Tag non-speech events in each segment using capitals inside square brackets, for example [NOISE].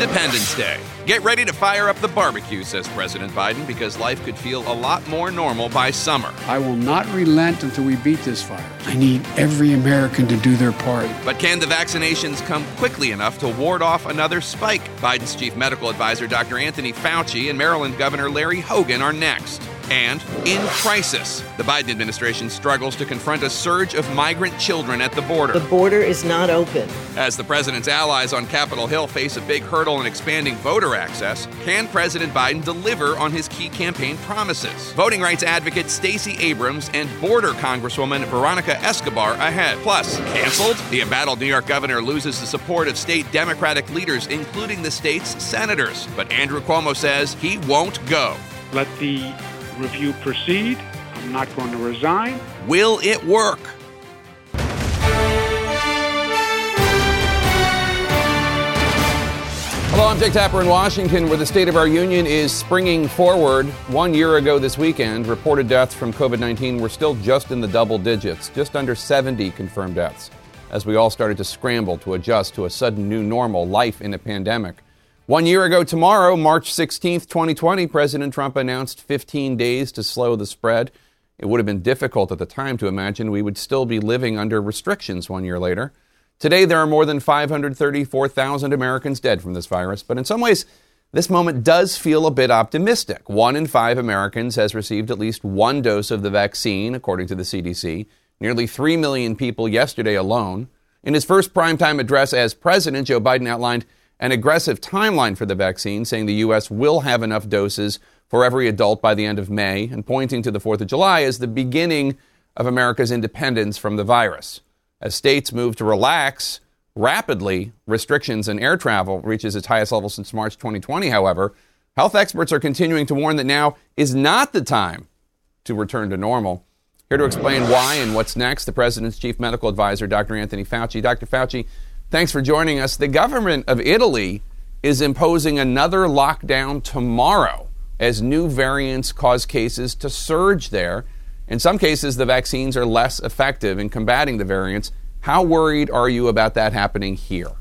Independence Day. Get ready to fire up the barbecue, says President Biden, because life could feel a lot more normal by summer. I will not relent until we beat this fire. I need every American to do their part. But can the vaccinations come quickly enough to ward off another spike? Biden's chief medical advisor, Dr. Anthony Fauci, and Maryland Governor Larry Hogan are next. And in crisis, the Biden administration struggles to confront a surge of migrant children at the border. The border is not open. As the president's allies on Capitol Hill face a big hurdle in expanding voter access, can President Biden deliver on his key campaign promises? Voting rights advocate Stacey Abrams and border Congresswoman Veronica Escobar ahead. Plus, canceled? The embattled New York governor loses the support of state Democratic leaders, including the state's senators. But Andrew Cuomo says he won't go. Let the review proceed. I'm not going to resign. Will it work? Hello, I'm Jake Tapper in Washington, where the State of our Union is springing forward. One year ago this weekend, reported deaths from COVID 19 were still just in the double digits, just under 70 confirmed deaths, as we all started to scramble to adjust to a sudden new normal life in a pandemic. One year ago tomorrow, March 16th, 2020, President Trump announced 15 days to slow the spread. It would have been difficult at the time to imagine we would still be living under restrictions one year later. Today, there are more than 534,000 Americans dead from this virus, but in some ways, this moment does feel a bit optimistic. One in five Americans has received at least one dose of the vaccine, according to the CDC. Nearly 3 million people yesterday alone. In his first primetime address as president, Joe Biden outlined an aggressive timeline for the vaccine, saying the U.S. will have enough doses for every adult by the end of May, and pointing to the 4th of July as the beginning of America's independence from the virus. As states move to relax rapidly restrictions in air travel reaches its highest level since March 2020, however, health experts are continuing to warn that now is not the time to return to normal. Here to explain why and what's next, the president's chief medical advisor, Dr. Anthony Fauci. Dr. Fauci, thanks for joining us. The government of Italy is imposing another lockdown tomorrow as new variants cause cases to surge there. In some cases, the vaccines are less effective in combating the variants. How worried are you about that happening here?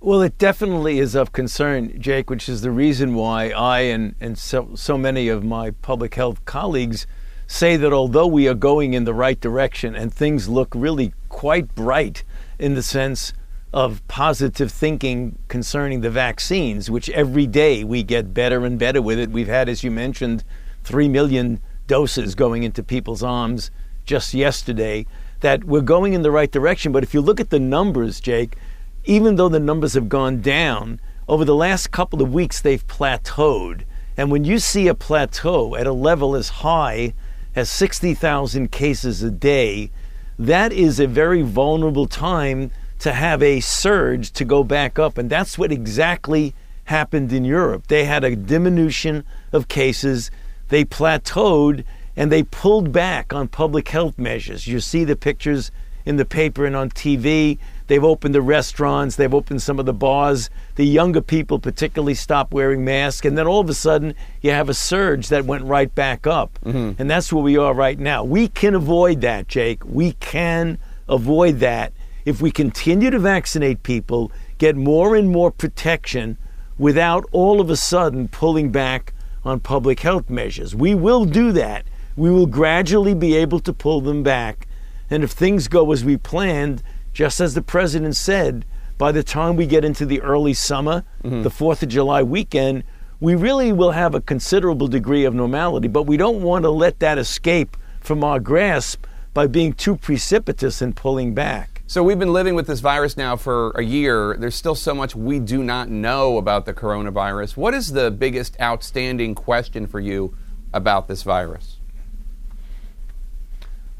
Well, it definitely is of concern, Jake, which is the reason why I and, and so, so many of my public health colleagues say that although we are going in the right direction and things look really quite bright in the sense of positive thinking concerning the vaccines, which every day we get better and better with it. We've had, as you mentioned, 3 million doses going into people's arms just yesterday, that we're going in the right direction. But if you look at the numbers, Jake, even though the numbers have gone down, over the last couple of weeks they've plateaued. And when you see a plateau at a level as high as 60,000 cases a day, that is a very vulnerable time to have a surge to go back up. And that's what exactly happened in Europe. They had a diminution of cases, they plateaued, and they pulled back on public health measures. You see the pictures in the paper and on TV. They've opened the restaurants, they've opened some of the bars. The younger people, particularly, stopped wearing masks. And then all of a sudden, you have a surge that went right back up. Mm-hmm. And that's where we are right now. We can avoid that, Jake. We can avoid that if we continue to vaccinate people, get more and more protection without all of a sudden pulling back on public health measures. We will do that. We will gradually be able to pull them back. And if things go as we planned, just as the president said, by the time we get into the early summer, mm-hmm. the 4th of July weekend, we really will have a considerable degree of normality. But we don't want to let that escape from our grasp by being too precipitous in pulling back. So we've been living with this virus now for a year. There's still so much we do not know about the coronavirus. What is the biggest outstanding question for you about this virus?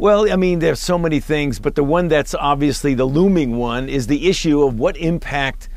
Well, I mean, there's so many things, but the one that's obviously the looming one is the issue of what impact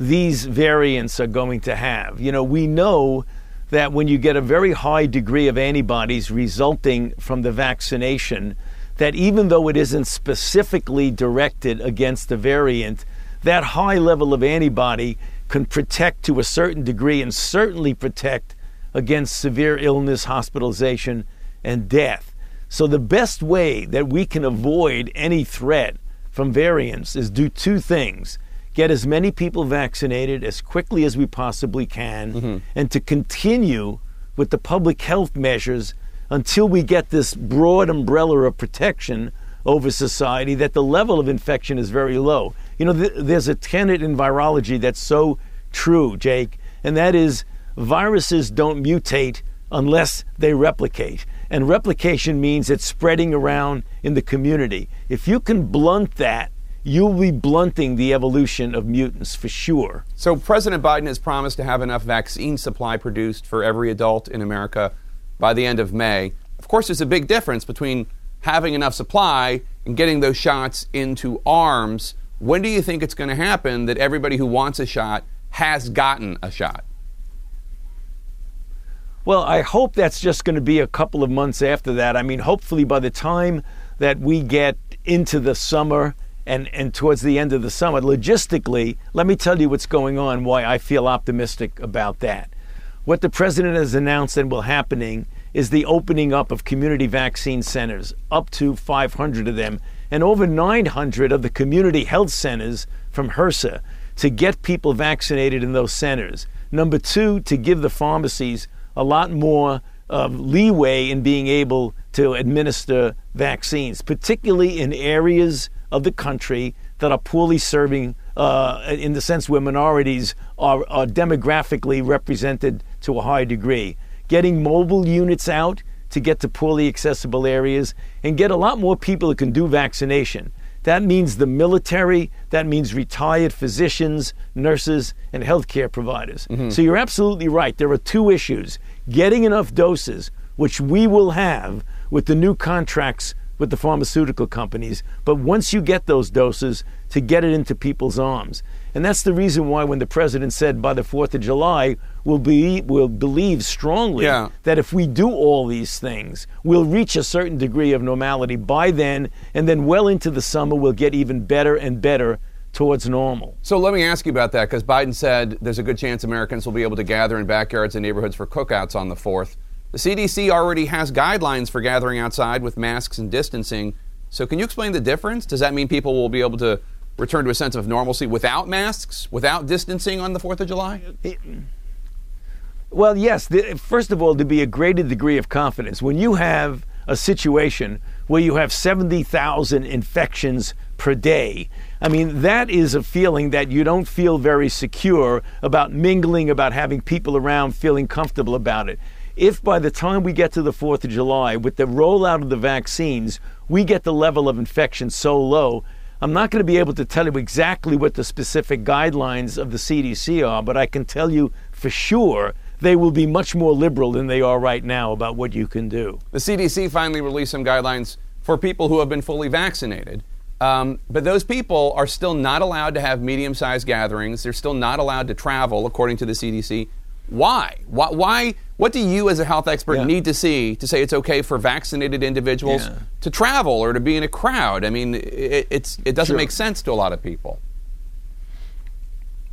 these variants are going to have. You know, we know that when you get a very high degree of antibodies resulting from the vaccination, that even though it isn't specifically directed against the variant, that high level of antibody can protect to a certain degree and certainly protect against severe illness, hospitalization, and death. So, the best way that we can avoid any threat from variants is do two things get as many people vaccinated as quickly as we possibly can, mm-hmm. and to continue with the public health measures until we get this broad umbrella of protection over society that the level of infection is very low. You know, th- there's a tenet in virology that's so true, Jake, and that is viruses don't mutate unless they replicate. And replication means it's spreading around in the community. If you can blunt that, you'll be blunting the evolution of mutants for sure. So, President Biden has promised to have enough vaccine supply produced for every adult in America by the end of May. Of course, there's a big difference between having enough supply and getting those shots into arms. When do you think it's going to happen that everybody who wants a shot has gotten a shot? Well, I hope that's just going to be a couple of months after that. I mean, hopefully by the time that we get into the summer and, and towards the end of the summer, logistically, let me tell you what's going on, why I feel optimistic about that. What the president has announced and will happening is the opening up of community vaccine centers, up to 500 of them, and over 900 of the community health centers from HRSA to get people vaccinated in those centers. Number two, to give the pharmacies a lot more uh, leeway in being able to administer vaccines, particularly in areas of the country that are poorly serving, uh, in the sense where minorities are, are demographically represented to a high degree. Getting mobile units out to get to poorly accessible areas and get a lot more people that can do vaccination. That means the military, that means retired physicians, nurses, and healthcare providers. Mm-hmm. So you're absolutely right. There are two issues getting enough doses, which we will have with the new contracts with the pharmaceutical companies, but once you get those doses, to get it into people's arms. And that's the reason why when the president said by the 4th of July, we'll, be, we'll believe strongly yeah. that if we do all these things, we'll reach a certain degree of normality by then, and then well into the summer, we'll get even better and better towards normal. So let me ask you about that because Biden said there's a good chance Americans will be able to gather in backyards and neighborhoods for cookouts on the 4th. The CDC already has guidelines for gathering outside with masks and distancing. So can you explain the difference? Does that mean people will be able to return to a sense of normalcy without masks, without distancing on the 4th of July? Well, yes. The, first of all, to be a greater degree of confidence. When you have a situation where you have 70,000 infections per day, I mean, that is a feeling that you don't feel very secure about mingling, about having people around, feeling comfortable about it. If by the time we get to the 4th of July, with the rollout of the vaccines, we get the level of infection so low I'm not going to be able to tell you exactly what the specific guidelines of the CDC are, but I can tell you for sure they will be much more liberal than they are right now about what you can do. The CDC finally released some guidelines for people who have been fully vaccinated. Um, but those people are still not allowed to have medium sized gatherings. They're still not allowed to travel, according to the CDC. Why? Why? why what do you, as a health expert, yeah. need to see to say it's okay for vaccinated individuals yeah. to travel or to be in a crowd? I mean, it, it's it doesn't sure. make sense to a lot of people.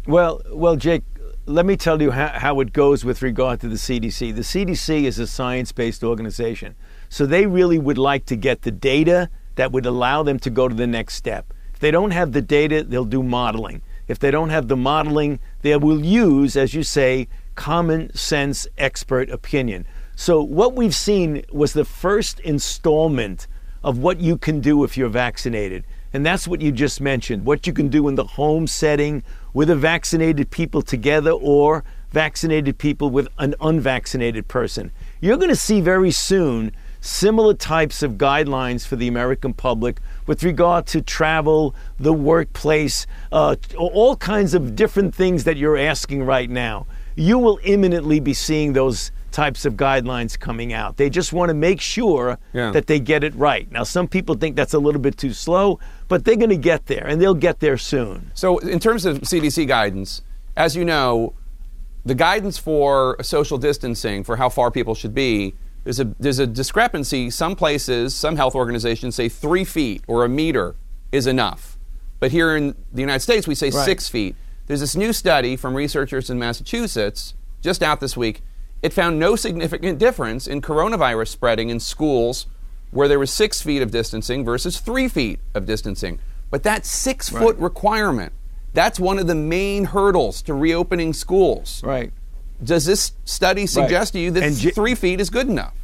Well, well, Jake, let me tell you how, how it goes with regard to the CDC. The CDC is a science-based organization, so they really would like to get the data that would allow them to go to the next step. If they don't have the data, they'll do modeling. If they don't have the modeling, they will use, as you say, common sense expert opinion. So, what we've seen was the first installment of what you can do if you're vaccinated. And that's what you just mentioned what you can do in the home setting with a vaccinated people together or vaccinated people with an unvaccinated person. You're going to see very soon similar types of guidelines for the American public with regard to travel, the workplace, uh, all kinds of different things that you're asking right now you will imminently be seeing those types of guidelines coming out. They just want to make sure yeah. that they get it right. Now, some people think that's a little bit too slow, but they're going to get there, and they'll get there soon. So, in terms of CDC guidance, as you know, the guidance for social distancing, for how far people should be, there's a, there's a discrepancy. Some places, some health organizations say three feet or a meter is enough. But here in the United States, we say right. six feet. There's this new study from researchers in Massachusetts, just out this week. It found no significant difference in coronavirus spreading in schools where there was six feet of distancing versus three feet of distancing. But that six foot right. requirement That's one of the main hurdles to reopening schools. Right. Does this study suggest right. to you that J- three feet is good enough?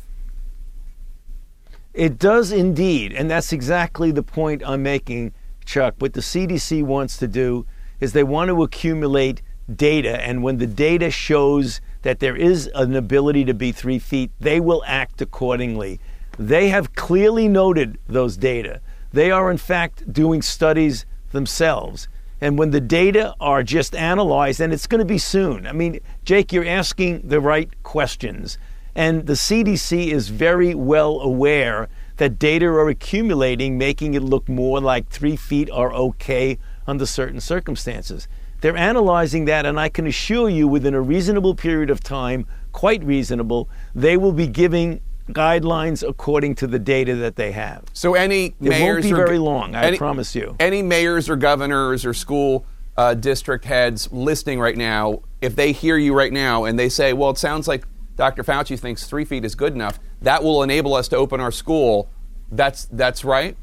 It does indeed, and that's exactly the point I'm making, Chuck. What the CDC wants to do is they want to accumulate data, and when the data shows that there is an ability to be three feet, they will act accordingly. They have clearly noted those data. They are, in fact, doing studies themselves. And when the data are just analyzed, and it's going to be soon. I mean, Jake, you're asking the right questions. And the CDC is very well aware that data are accumulating, making it look more like three feet are okay under certain circumstances. They're analyzing that, and I can assure you, within a reasonable period of time, quite reasonable, they will be giving guidelines according to the data that they have. So any it mayors won't be or, very long, I any, promise you. Any mayors or governors or school uh, district heads listening right now, if they hear you right now and they say, "Well, it sounds like Dr. Fauci thinks three feet is good enough," that will enable us to open our school. That's that's right.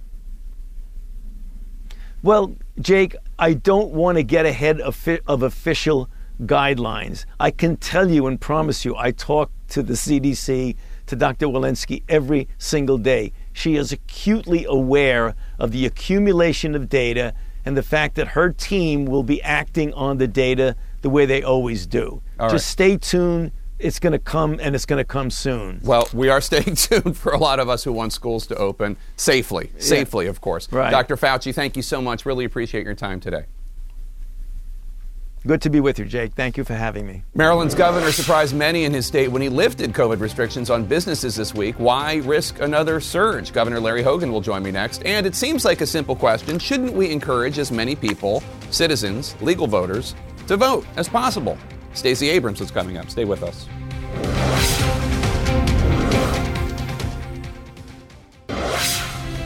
Well, Jake, I don't want to get ahead of, of official guidelines. I can tell you and promise you, I talk to the CDC, to Dr. Walensky every single day. She is acutely aware of the accumulation of data and the fact that her team will be acting on the data the way they always do. All Just right. stay tuned it's going to come and it's going to come soon. Well, we are staying [LAUGHS] tuned for a lot of us who want schools to open safely, safely, yeah. of course. Right. Dr. Fauci, thank you so much. Really appreciate your time today. Good to be with you, Jake. Thank you for having me. Maryland's governor surprised many in his state when he lifted COVID restrictions on businesses this week. Why risk another surge? Governor Larry Hogan will join me next. And it seems like a simple question. Shouldn't we encourage as many people, citizens, legal voters, to vote as possible? Stacey Abrams is coming up. Stay with us.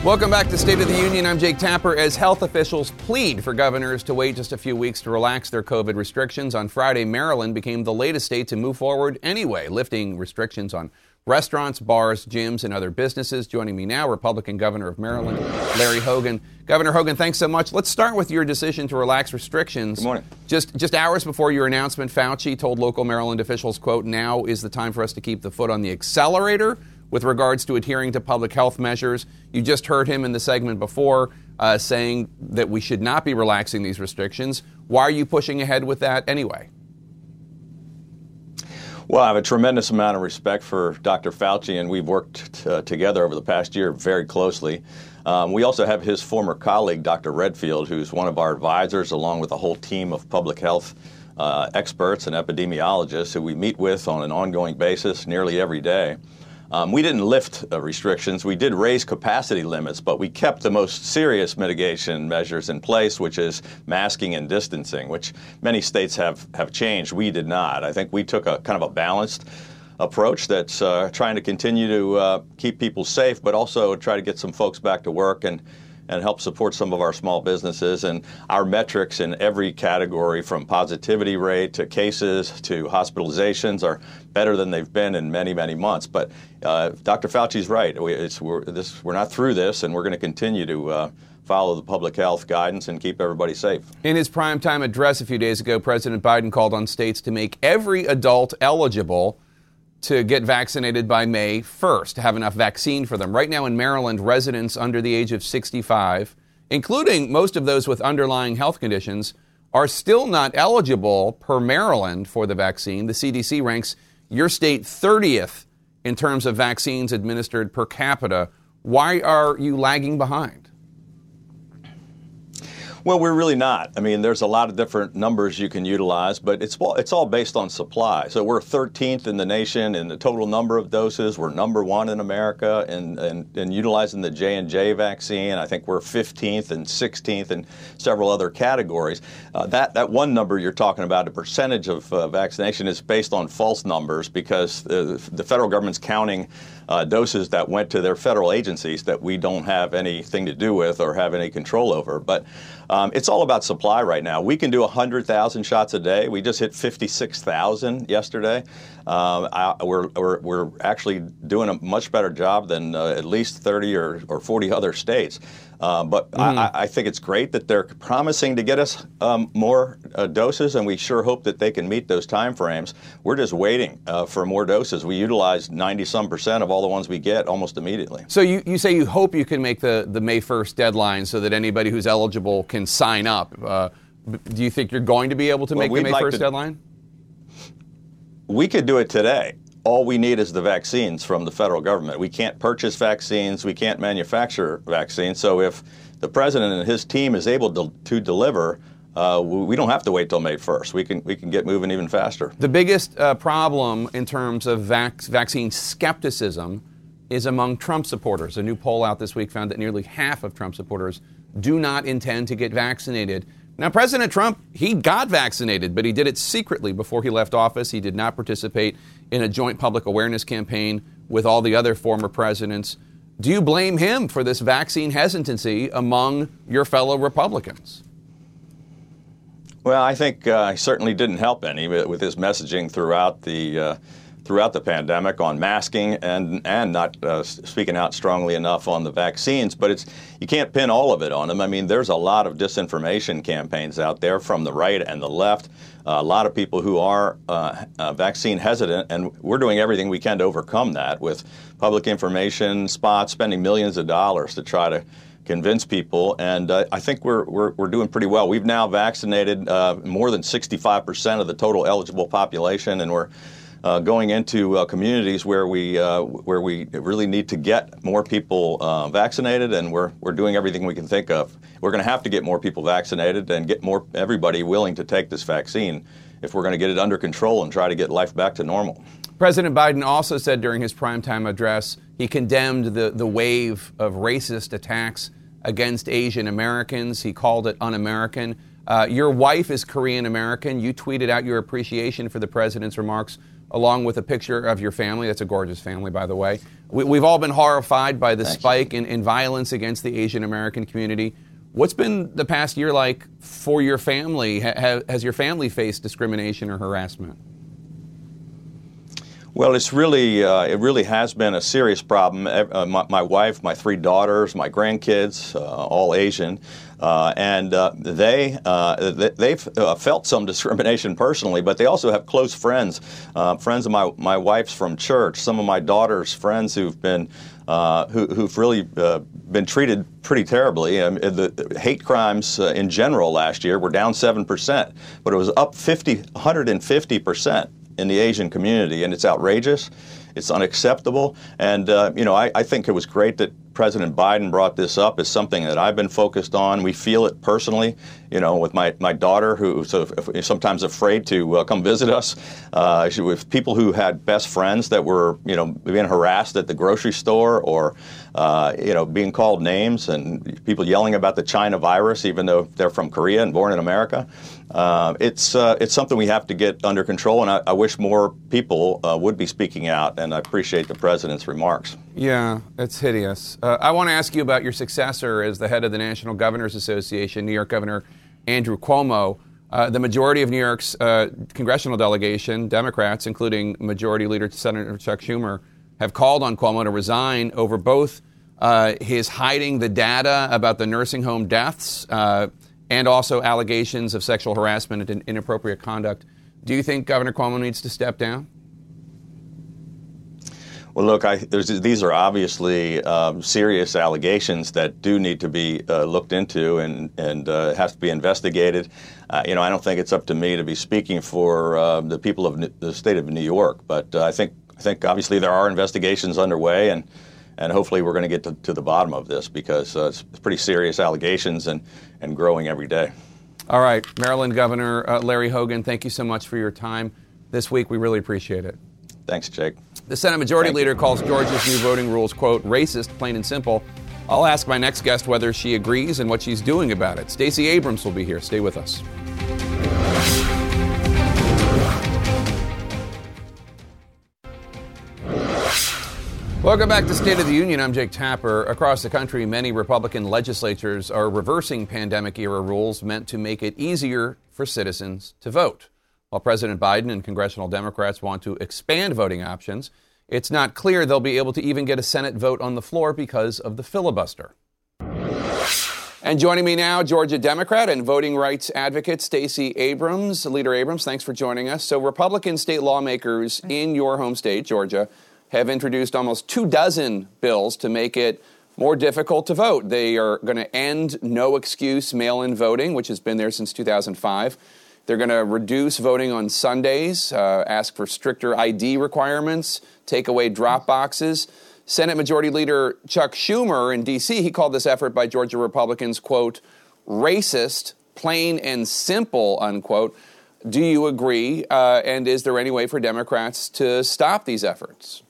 Welcome back to State of the Union. I'm Jake Tapper. As health officials plead for governors to wait just a few weeks to relax their COVID restrictions, on Friday, Maryland became the latest state to move forward anyway, lifting restrictions on restaurants, bars, gyms, and other businesses. Joining me now, Republican Governor of Maryland, Larry Hogan. Governor Hogan, thanks so much. Let's start with your decision to relax restrictions. Good morning. Just just hours before your announcement, Fauci told local Maryland officials, "quote Now is the time for us to keep the foot on the accelerator." With regards to adhering to public health measures, you just heard him in the segment before uh, saying that we should not be relaxing these restrictions. Why are you pushing ahead with that anyway? Well, I have a tremendous amount of respect for Dr. Fauci, and we've worked uh, together over the past year very closely. Um, we also have his former colleague, Dr. Redfield, who's one of our advisors, along with a whole team of public health uh, experts and epidemiologists who we meet with on an ongoing basis nearly every day. Um, we didn't lift uh, restrictions. We did raise capacity limits, but we kept the most serious mitigation measures in place, which is masking and distancing, which many states have, have changed. We did not. I think we took a kind of a balanced approach that's uh, trying to continue to uh, keep people safe, but also try to get some folks back to work and and help support some of our small businesses. And our metrics in every category, from positivity rate to cases to hospitalizations, are better than they've been in many, many months. But uh, Dr. Fauci's right. We, we're, this, we're, not through this, and we're going to continue to. Uh, follow the public health guidance and keep everybody safe. In his primetime address a few days ago, President Biden called on states to make every adult eligible to get vaccinated by May 1st, to have enough vaccine for them. Right now in Maryland, residents under the age of 65, including most of those with underlying health conditions, are still not eligible per Maryland for the vaccine. The CDC ranks your state 30th in terms of vaccines administered per capita. Why are you lagging behind? Well, we're really not. I mean, there's a lot of different numbers you can utilize, but it's all, it's all based on supply. So we're 13th in the nation in the total number of doses. We're number one in America in, in, in utilizing the J and J vaccine. I think we're 15th and 16th in several other categories. Uh, that that one number you're talking about, the percentage of uh, vaccination, is based on false numbers because the, the federal government's counting uh, doses that went to their federal agencies that we don't have anything to do with or have any control over. But um, it's all about supply right now. We can do 100,000 shots a day. We just hit 56,000 yesterday. Um, I, we're, we're, we're, actually doing a much better job than uh, at least 30 or, or 40 other states. Uh, but mm. I, I, think it's great that they're promising to get us um, more uh, doses, and we sure hope that they can meet those time frames. We're just waiting uh, for more doses. We utilize 90 some percent of all the ones we get almost immediately. So you, you say you hope you can make the, the May 1st deadline so that anybody who's eligible can sign up. Uh, do you think you're going to be able to well, make the May like 1st to, deadline? We could do it today all we need is the vaccines from the federal government. We can't purchase vaccines, we can't manufacture vaccines. So if the president and his team is able to, to deliver, uh, we don't have to wait till May 1st. We can we can get moving even faster. The biggest uh, problem in terms of vac- vaccine skepticism is among Trump supporters. A new poll out this week found that nearly half of Trump supporters do not intend to get vaccinated. Now, President Trump, he got vaccinated, but he did it secretly before he left office. He did not participate in a joint public awareness campaign with all the other former presidents. Do you blame him for this vaccine hesitancy among your fellow Republicans? Well, I think uh, he certainly didn't help any with his messaging throughout the uh, throughout the pandemic on masking and and not uh, speaking out strongly enough on the vaccines. But it's you can't pin all of it on them. I mean, there's a lot of disinformation campaigns out there from the right and the left. Uh, a lot of people who are uh, uh, vaccine hesitant, and we're doing everything we can to overcome that with public information spots, spending millions of dollars to try to convince people, and uh, I think we're, we're, we're, doing pretty well. We've now vaccinated uh, more than 65% of the total eligible population, and we're uh, going into uh, communities where we uh, where we really need to get more people uh, vaccinated, and we're we're doing everything we can think of. We're going to have to get more people vaccinated and get more everybody willing to take this vaccine if we're going to get it under control and try to get life back to normal. President Biden also said during his primetime address he condemned the, the wave of racist attacks against Asian Americans. He called it un American. Uh, your wife is Korean American. You tweeted out your appreciation for the president's remarks along with a picture of your family. That's a gorgeous family, by the way. We, have all been horrified by the Thanks. spike in, in violence against the Asian American community. What's been the past year like for your family? Ha, has your family faced discrimination or harassment? Well, it's really uh, it really has been a serious problem. Uh, my, my, wife, my three daughters, my grandkids, uh, all Asian, uh, and uh, they uh, they've felt some discrimination personally, but they also have close friends, friends of my my wife's from church, some of my daughter's friends who've been who, who've really been treated pretty terribly. Um, the hate crimes in general last year were down seven percent, but it was up 50, 150 percent in the Asian community, and it's outrageous. It's unacceptable. And, uh, you know, I, I, think it was great that President Biden brought this up as something that I've been focused on. We feel it personally, you know, with my, my daughter, who's sometimes afraid to uh, come visit us, uh, with people who had best friends that were, you know, being harassed at the grocery store or, uh, you know, being called names and people yelling about the China virus, even though they're from Korea and born in America. Uh, it's uh, it's something we have to get under control, and I, I wish more people uh, would be speaking out. And I appreciate the president's remarks. Yeah, it's hideous. Uh, I want to ask you about your successor as the head of the National Governors Association, New York Governor Andrew Cuomo. Uh, the majority of New York's uh, congressional delegation, Democrats, including Majority Leader Senator Chuck Schumer, have called on Cuomo to resign over both uh, his hiding the data about the nursing home deaths uh, and also allegations of sexual harassment and inappropriate conduct. Do you think Governor Cuomo needs to step down? Well, look, I, these are obviously um, serious allegations that do need to be uh, looked into and, and uh, have to be investigated. Uh, you know, I don't think it's up to me to be speaking for uh, the people of the state of New York, but uh, I think I think obviously there are investigations underway, and and hopefully we're going to get to, to, the bottom of this because uh, it's pretty serious allegations and and growing every day. All right, Maryland Governor Larry Hogan, thank you so much for your time this week. We really appreciate it. Thanks, Jake. The Senate Majority Thank Leader calls Georgia's new voting rules, quote, racist, plain and simple. I'll ask my next guest whether she agrees and what she's doing about it. Stacey Abrams will be here. Stay with us. Welcome back to State of the Union. I'm Jake Tapper. Across the country, many Republican legislatures are reversing pandemic era rules meant to make it easier for citizens to vote. While President Biden and congressional Democrats want to expand voting options, it's not clear they'll be able to even get a Senate vote on the floor because of the filibuster. And joining me now, Georgia Democrat and voting rights advocate Stacey Abrams. Leader Abrams, thanks for joining us. So, Republican state lawmakers in your home state, Georgia, have introduced almost two dozen bills to make it more difficult to vote. They are going to end no excuse mail in voting, which has been there since 2005. They're going to reduce voting on Sundays, uh, ask for stricter ID requirements, take away drop boxes. Senate Majority Leader Chuck Schumer in D.C., he called this effort by Georgia Republicans, quote, racist, plain and simple, unquote. Do you agree? Uh, and is there any way for Democrats to stop these efforts?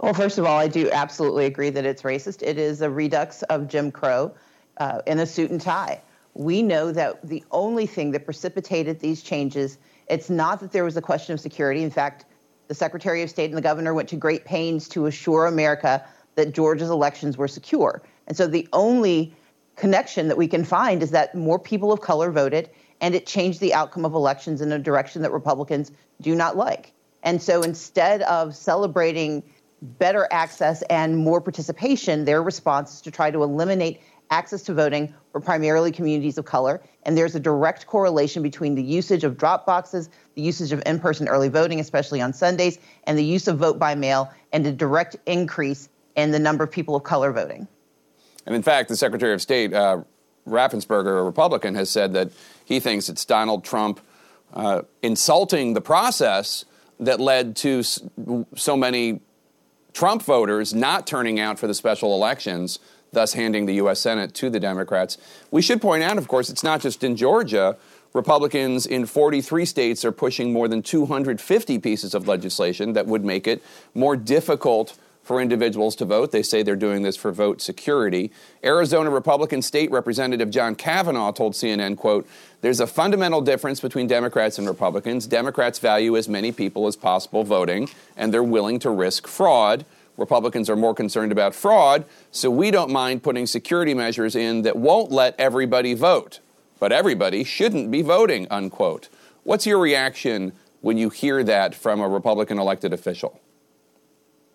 Well, first of all, I do absolutely agree that it's racist. It is a redux of Jim Crow uh, in a suit and tie. We know that the only thing that precipitated these changes, it's not that there was a question of security. In fact, the Secretary of State and the governor went to great pains to assure America that Georgia's elections were secure. And so the only connection that we can find is that more people of color voted and it changed the outcome of elections in a direction that Republicans do not like. And so instead of celebrating better access and more participation, their response is to try to eliminate access to voting for primarily communities of color. And there's a direct correlation between the usage of drop boxes, the usage of in person early voting, especially on Sundays, and the use of vote by mail, and a direct increase in the number of people of color voting. And in fact, the Secretary of State, uh, Raffensperger, a Republican, has said that he thinks it's Donald Trump uh, insulting the process that led to so many Trump voters not turning out for the special elections, thus handing the U.S. Senate to the Democrats. We should point out, of course, it's not just in Georgia. Republicans in 43 states are pushing more than 250 pieces of legislation that would make it more difficult for individuals to vote. They say they're doing this for vote security. Arizona Republican State Representative John Kavanagh told CNN, quote, there's a fundamental difference between Democrats and Republicans. Democrats value as many people as possible voting, and they're willing to risk fraud. Republicans are more concerned about fraud, so we don't mind putting security measures in that won't let everybody vote. But everybody shouldn't be voting, unquote. What's your reaction when you hear that from a Republican elected official?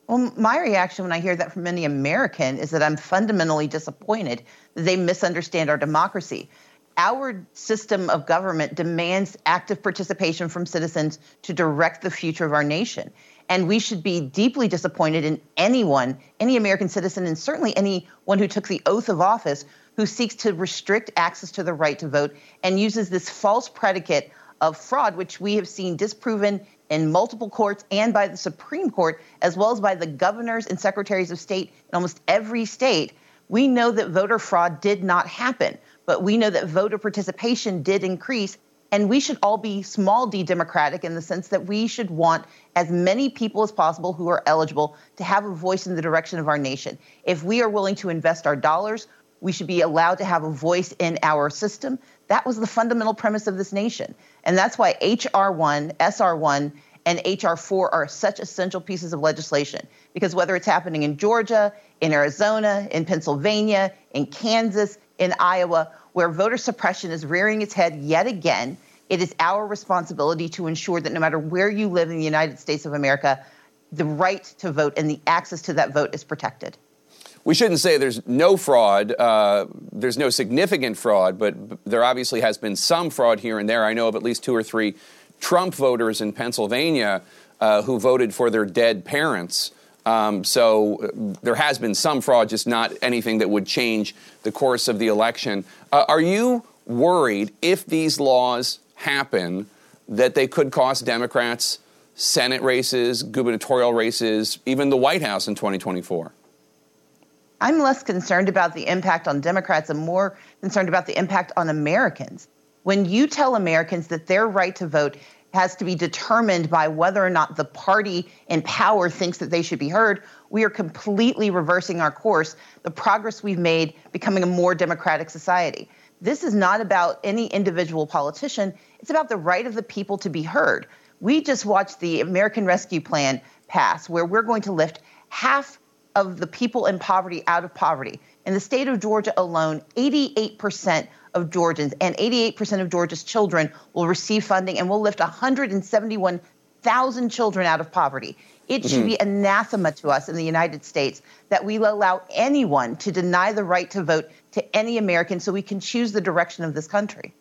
Well, my reaction when I hear that from any American is that I'm fundamentally disappointed that they misunderstand our democracy. Our system of government demands active participation from citizens to direct the future of our nation. And we should be deeply disappointed in anyone, any American citizen, and certainly anyone who took the oath of office who seeks to restrict access to the right to vote and uses this false predicate of fraud, which we have seen disproven in multiple courts and by the Supreme Court, as well as by the governors and secretaries of state in almost every state, we know that voter fraud did not happen, but we know that voter participation did increase. And we should all be small d democratic in the sense that we should want as many people as possible who are eligible to have a voice in the direction of our nation. If we are willing to invest our dollars, we should be allowed to have a voice in our system. That was the fundamental premise of this nation. And that's why HR1, SR1, and HR4 are such essential pieces of legislation. Because whether it's happening in Georgia, in Arizona, in Pennsylvania, in Kansas, in Iowa, where voter suppression is rearing its head yet again, it is our responsibility to ensure that no matter where you live in the United States of America, the right to vote and the access to that vote is protected we shouldn't say there's no fraud. Uh, there's no significant fraud, but there obviously has been some fraud here and there. I know of at least two or three Trump voters in Pennsylvania uh, who voted for their dead parents. Um, so uh, there has been some fraud, just not anything that would change the course of the election. Uh, are you worried if these laws happen that they could cost Democrats Senate races, gubernatorial races, even the White House in 2024? I'm less concerned about the impact on Democrats and more concerned about the impact on Americans. When you tell Americans that their right to vote has to be determined by whether or not the party in power thinks that they should be heard, we are completely reversing our course, the progress we've made becoming a more democratic society. This is not about any individual politician, it's about the right of the people to be heard. We just watched the American Rescue Plan pass, where we're going to lift half of the people in poverty out of poverty. In the state of Georgia alone, 88% of Georgians and 88% of Georgia's children will receive funding and will lift 171,000 children out of poverty. It should mm-hmm. be anathema to us in the United States that we allow anyone to deny the right to vote to any American so we can choose the direction of this country.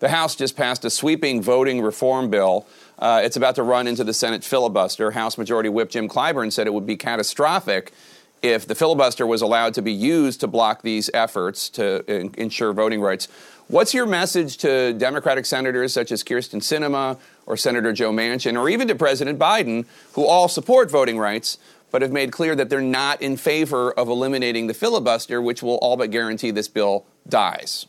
The House just passed a sweeping voting reform bill. Uh, it's about to run into the Senate filibuster. House Majority Whip Jim Clyburn said it would be catastrophic if the filibuster was allowed to be used to block these efforts to in- ensure voting rights. What's your message to Democratic senators such as Kyrsten Sinema or Senator Joe Manchin or even to President Biden, who all support voting rights, but have made clear that they're not in favor of eliminating the filibuster, which will all but guarantee this bill dies?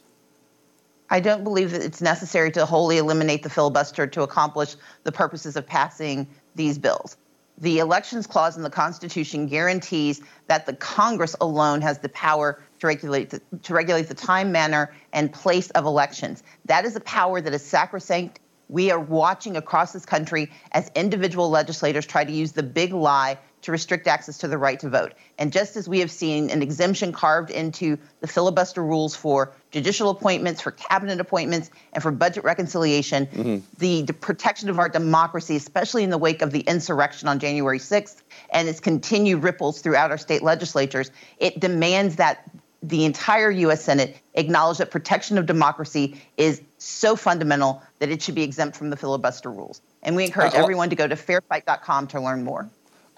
I don't believe that it's necessary to wholly eliminate the filibuster to accomplish the purposes of passing these bills. The elections clause in the Constitution guarantees that the Congress alone has the power to regulate the, to regulate the time, manner, and place of elections. That is a power that is sacrosanct. We are watching across this country as individual legislators try to use the big lie to restrict access to the right to vote. And just as we have seen an exemption carved into the filibuster rules for judicial appointments, for cabinet appointments, and for budget reconciliation, mm-hmm. the, the, protection of our democracy, especially in the wake of the insurrection on January 6th and its continued ripples throughout our state legislatures, it demands that the entire U.S. Senate acknowledge that protection of democracy is so fundamental that it should be exempt from the filibuster rules. And we encourage uh, everyone to go to fairfight.com to learn more.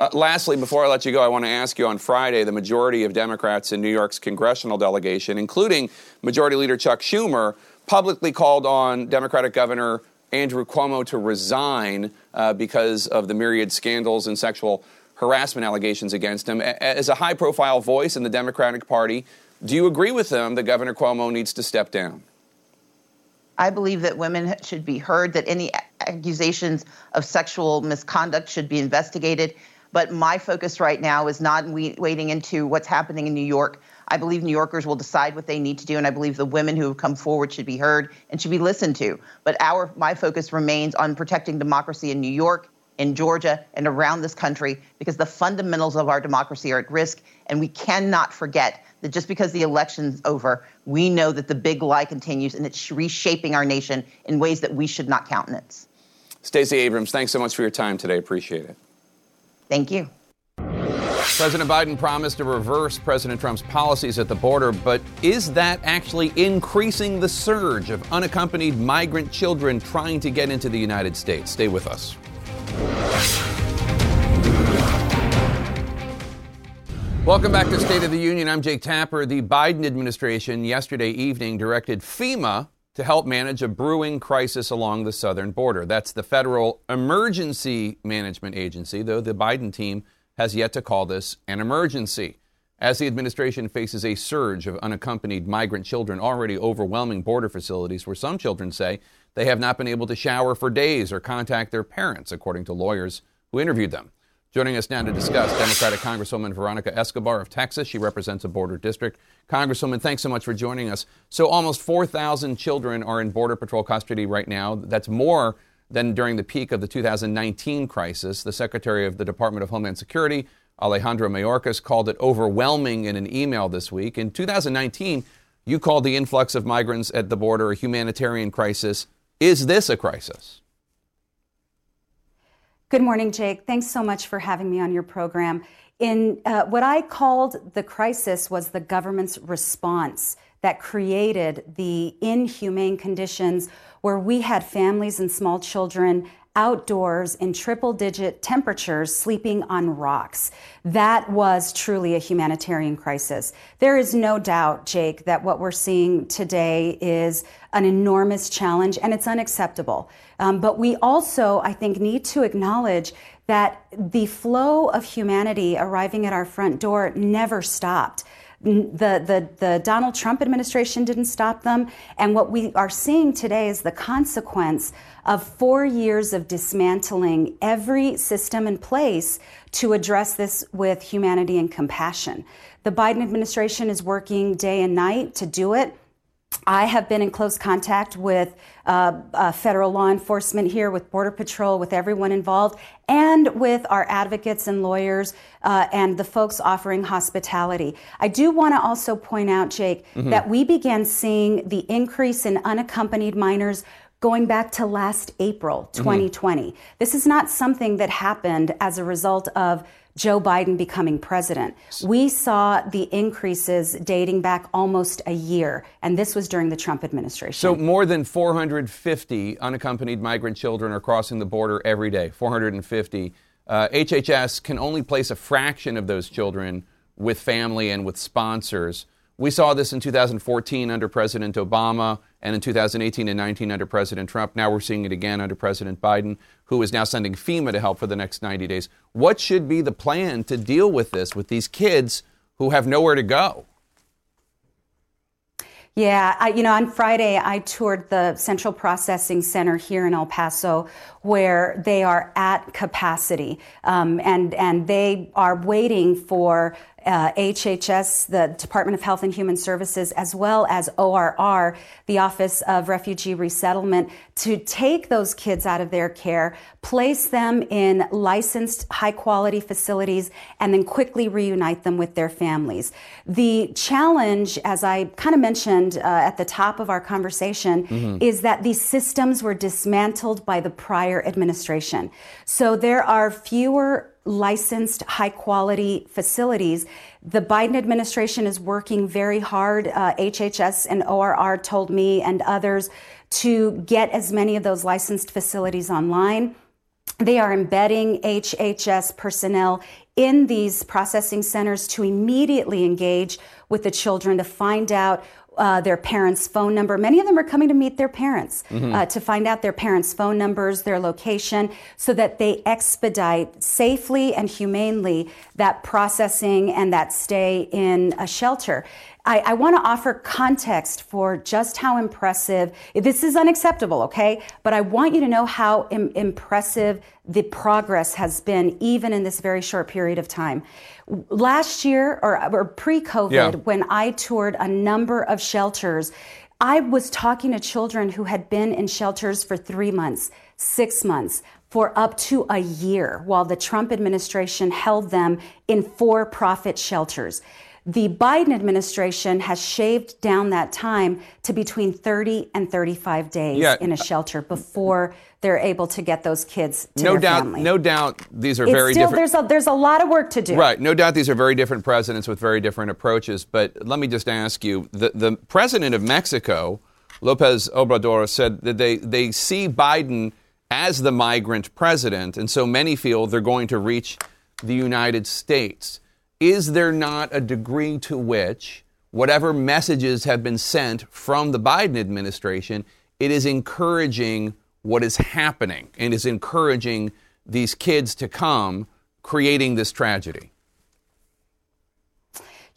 Uh, lastly, before I let you go, I want to ask you on Friday, the majority of Democrats in New York's congressional delegation, including Majority Leader Chuck Schumer, publicly called on Democratic Governor Andrew Cuomo to resign uh, because of the myriad scandals and sexual harassment allegations against him. As a high profile voice in the Democratic Party, do you agree with them that Governor Cuomo needs to step down? I believe that women should be heard, that any accusations of sexual misconduct should be investigated. But my focus right now is not wading into what's happening in New York. I believe New Yorkers will decide what they need to do, and I believe the women who have come forward should be heard and should be listened to. But our my focus remains on protecting democracy in New York, in Georgia, and around this country because the fundamentals of our democracy are at risk, and we cannot forget that just because the election's over, we know that the big lie continues and it's reshaping our nation in ways that we should not countenance. Stacey Abrams, thanks so much for your time today. Appreciate it. Thank you. President Biden promised to reverse President Trump's policies at the border, but is that actually increasing the surge of unaccompanied migrant children trying to get into the United States? Stay with us. Welcome back to State of the Union. I'm Jake Tapper. The Biden administration yesterday evening directed FEMA to help manage a brewing crisis along the southern border. That's the Federal Emergency Management Agency, though the Biden team has yet to call this an emergency. As the administration faces a surge of unaccompanied migrant children already overwhelming border facilities, where some children say they have not been able to shower for days or contact their parents, according to lawyers who interviewed them. Joining us now to discuss, Democratic Congresswoman Veronica Escobar of Texas. She represents a border district. Congresswoman, thanks so much for joining us. So, almost 4,000 children are in Border Patrol custody right now. That's more than during the peak of the 2019 crisis. The Secretary of the Department of Homeland Security, Alejandro Mayorkas, called it overwhelming in an email this week. In 2019, you called the influx of migrants at the border a humanitarian crisis. Is this a crisis? Good morning, Jake. Thanks so much for having me on your program. In uh, what I called the crisis was the government's response that created the inhumane conditions where we had families and small children outdoors in triple digit temperatures sleeping on rocks. That was truly a humanitarian crisis. There is no doubt, Jake, that what we're seeing today is an enormous challenge and it's unacceptable. Um, but we also, I think, need to acknowledge that the flow of humanity arriving at our front door never stopped the, the, the Donald Trump administration didn't stop them. And what we are seeing today is the consequence of four years of dismantling every system in place to address this with humanity and compassion. The Biden administration is working day and night to do it. I have been in close contact with uh, uh, federal law enforcement here, with Border Patrol, with everyone involved, and with our advocates and lawyers uh, and the folks offering hospitality. I do want to also point out, Jake, mm-hmm. that we began seeing the increase in unaccompanied minors going back to last April 2020. Mm-hmm. This is not something that happened as a result of Joe Biden becoming president. We saw the increases dating back almost a year, and this was during the Trump administration. So, more than 450 unaccompanied migrant children are crossing the border every day. 450. Uh, HHS can only place a fraction of those children with family and with sponsors. We saw this in 2014 under President Obama and in 2018 and 19 under President Trump. Now we're seeing it again under President Biden, who is now sending FEMA to help for the next 90 days. What should be the plan to deal with this, with these kids who have nowhere to go? Yeah, I, you know, on Friday I toured the Central Processing Center here in El Paso, where they are at capacity, um, and and they are waiting for uh, HHS, the Department of Health and Human Services, as well as ORR, the Office of Refugee Resettlement, to take those kids out of their care, place them in licensed, high quality facilities, and then quickly reunite them with their families. The challenge, as I kind of mentioned uh, at the top of our conversation, mm-hmm. is that these systems were dismantled by the prior administration. So there are fewer licensed high quality facilities. The Biden administration is working very hard. Uh, HHS and ORR told me and others to get as many of those licensed facilities online. They are embedding HHS personnel in these processing centers to immediately engage with the children to find out uh, their parents' phone number. Many of them are coming to meet their parents mm-hmm. uh, to find out their parents' phone numbers, their location, so that they expedite safely and humanely that processing and that stay in a shelter. I, I want to offer context for just how impressive this is unacceptable, okay? But I want you to know how Im- impressive the progress has been, even in this very short period of time. Last year, or, or pre COVID, yeah. when I toured a number of shelters, I was talking to children who had been in shelters for three months, six months, for up to a year, while the Trump administration held them in for profit shelters. The Biden administration has shaved down that time to between 30 and 35 days yeah. in a uh, shelter before they're able to get those kids to no their doubt, family. No doubt these are it's very still, different. There's a, there's a lot of work to do. Right. No doubt these are very different presidents with very different approaches. But let me just ask you the, the president of Mexico, Lopez Obrador, said that they, they see Biden as the migrant president, and so many feel they're going to reach the United States is there not a degree to which whatever messages have been sent from the Biden administration, it is encouraging what is happening and is encouraging these kids to come, creating this tragedy?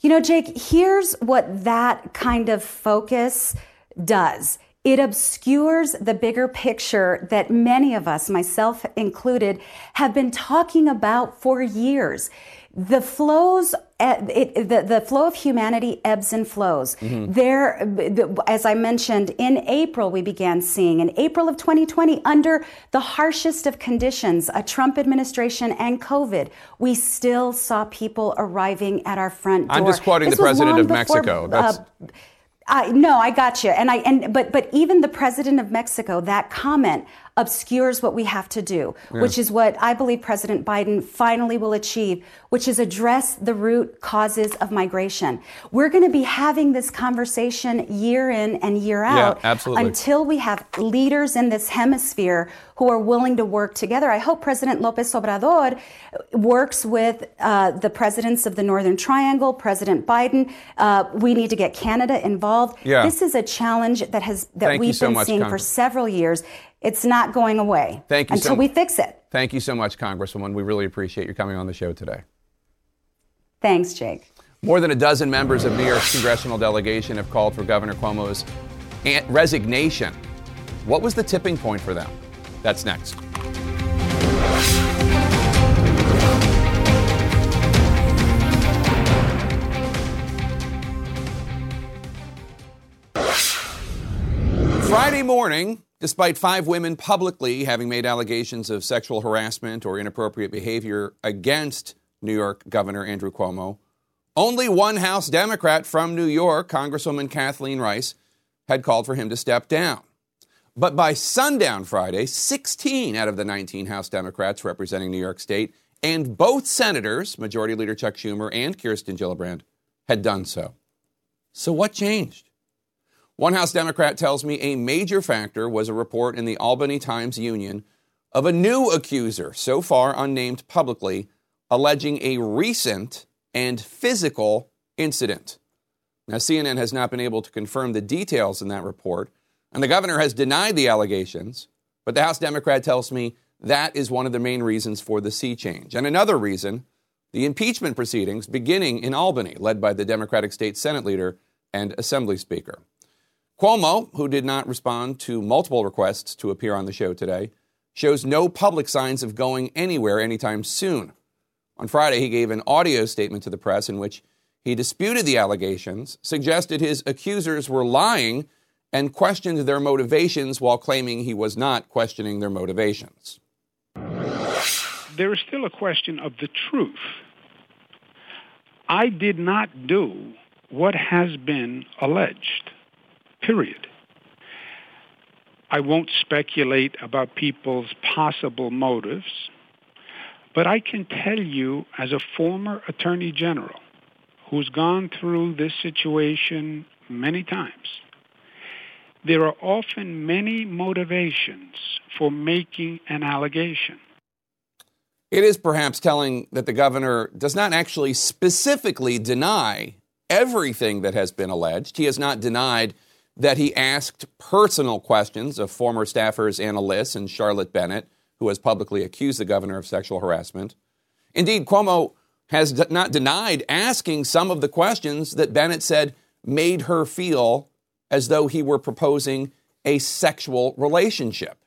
You know, Jake, here's what that kind of focus does. It obscures the bigger picture that many of us, myself included, have been talking about for years the flows it, the, the flow of humanity ebbs and flows. Mm-hmm. There, as I mentioned, in April we began seeing, in April of 2020, under the harshest of conditions, a Trump administration and COVID, we still saw people arriving at our front door. I'm just quoting this the president of before, Mexico. That's... Uh, I, no, I got you. And I and but but even the president of Mexico, that comment obscures what we have to do, yeah. which is what I believe President Biden finally will achieve, which is address the root causes of migration. We're going to be having this conversation year in and year out yeah, absolutely. until we have leaders in this hemisphere who are willing to work together. I hope President Lopez Obrador works with uh, the presidents of the Northern Triangle, President Biden. Uh, we need to get Canada involved. Yeah. This is a challenge that has that Thank we've so been much, seeing Congress. for several years. It's not going away Thank you until so we fix it. Thank you so much, Congresswoman. We really appreciate you coming on the show today. Thanks, Jake. More than a dozen members of New York's congressional delegation have called for Governor Cuomo's resignation. What was the tipping point for them? That's next. Friday morning, despite five women publicly having made allegations of sexual harassment or inappropriate behavior against New York Governor Andrew Cuomo, only one House Democrat from New York, Congresswoman Kathleen Rice, had called for him to step down. But by sundown Friday, 16 out of the 19 House Democrats representing New York State and both senators, Majority Leader Chuck Schumer and Kirsten Gillibrand, had done so. So what changed? One House Democrat tells me a major factor was a report in the Albany Times Union of a new accuser, so far unnamed publicly, alleging a recent and physical incident. Now, CNN has not been able to confirm the details in that report, and the governor has denied the allegations, but the House Democrat tells me that is one of the main reasons for the sea change. And another reason, the impeachment proceedings beginning in Albany, led by the Democratic State Senate leader and Assembly Speaker. Cuomo, who did not respond to multiple requests to appear on the show today, shows no public signs of going anywhere anytime soon. On Friday, he gave an audio statement to the press in which he disputed the allegations, suggested his accusers were lying, and questioned their motivations while claiming he was not questioning their motivations. There is still a question of the truth. I did not do what has been alleged, period. I won't speculate about people's possible motives. But I can tell you, as a former attorney general who's gone through this situation many times, there are often many motivations for making an allegation. It is perhaps telling that the governor does not actually specifically deny everything that has been alleged. He has not denied that he asked personal questions of former staffers Ana Liss and Charlotte Bennett who has publicly accused the governor of sexual harassment. Indeed, Cuomo has d- not denied asking some of the questions that Bennett said made her feel as though he were proposing a sexual relationship.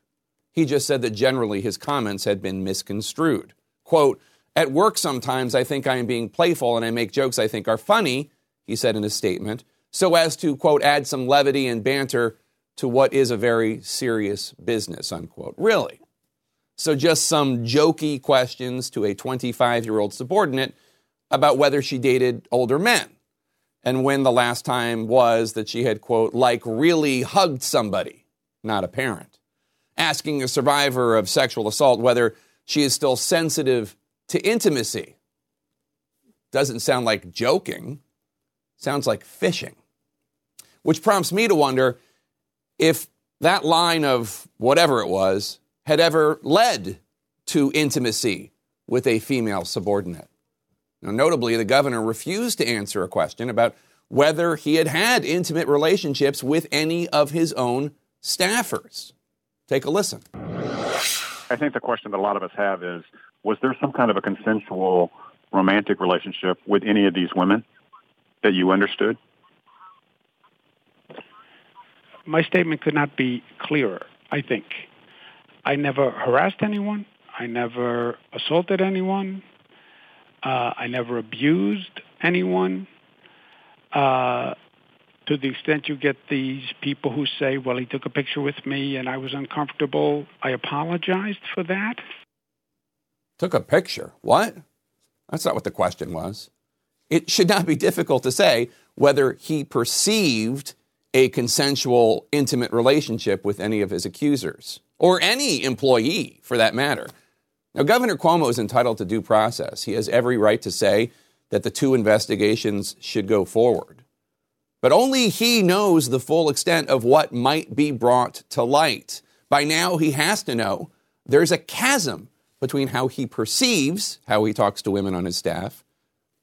He just said that generally his comments had been misconstrued. Quote, At work, sometimes I think I am being playful and I make jokes I think are funny, he said in a statement, so as to, quote, add some levity and banter to what is a very serious business, unquote. Really? So, just some jokey questions to a 25 year old subordinate about whether she dated older men and when the last time was that she had, quote, like really hugged somebody, not a parent. Asking a survivor of sexual assault whether she is still sensitive to intimacy. Doesn't sound like joking, sounds like fishing. Which prompts me to wonder if that line of whatever it was had ever led to intimacy with a female subordinate. Now, notably, the governor refused to answer a question about whether he had had intimate relationships with any of his own staffers. Take a listen. I think the question that a lot of us have is was there some kind of a consensual romantic relationship with any of these women that you understood? My statement could not be clearer, I think. I never harassed anyone. I never assaulted anyone. Uh, I never abused anyone. Uh, to the extent you get these people who say, well, he took a picture with me and I was uncomfortable, I apologized for that. Took a picture? What? That's not what the question was. It should not be difficult to say whether he perceived a consensual, intimate relationship with any of his accusers or any employee for that matter. Now, Governor Cuomo is entitled to due process. He has every right to say that the two investigations should go forward. But only he knows the full extent of what might be brought to light. By now, he has to know there's a chasm between how he perceives how he talks to women on his staff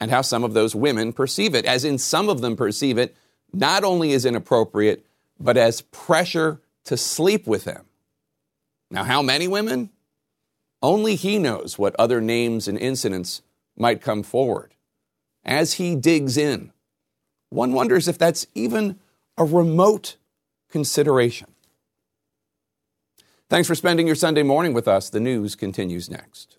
and how some of those women perceive it, as in some of them perceive it not only as inappropriate, but as pressure to sleep with him. Now, how many women? Only he knows what other names and incidents might come forward. As he digs in, one wonders if that's even a remote consideration. Thanks for spending your Sunday morning with us. The news continues next.